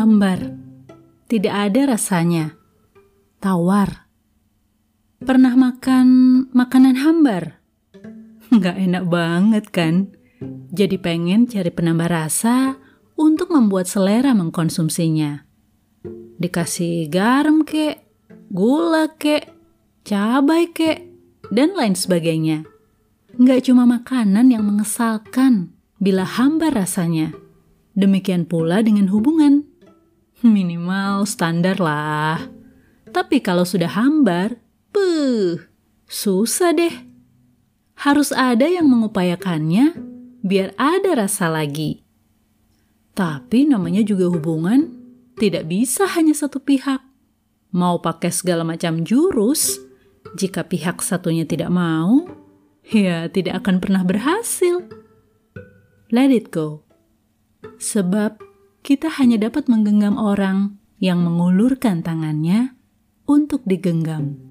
hambar. Tidak ada rasanya. Tawar. Pernah makan makanan hambar? Nggak enak banget kan? Jadi pengen cari penambah rasa untuk membuat selera mengkonsumsinya. Dikasih garam kek, gula kek, cabai kek, dan lain sebagainya. Nggak cuma makanan yang mengesalkan bila hambar rasanya. Demikian pula dengan hubungan. Minimal standar lah. Tapi kalau sudah hambar, puh, susah deh. Harus ada yang mengupayakannya biar ada rasa lagi. Tapi namanya juga hubungan, tidak bisa hanya satu pihak. Mau pakai segala macam jurus, jika pihak satunya tidak mau, ya tidak akan pernah berhasil. Let it go. Sebab kita hanya dapat menggenggam orang yang mengulurkan tangannya untuk digenggam.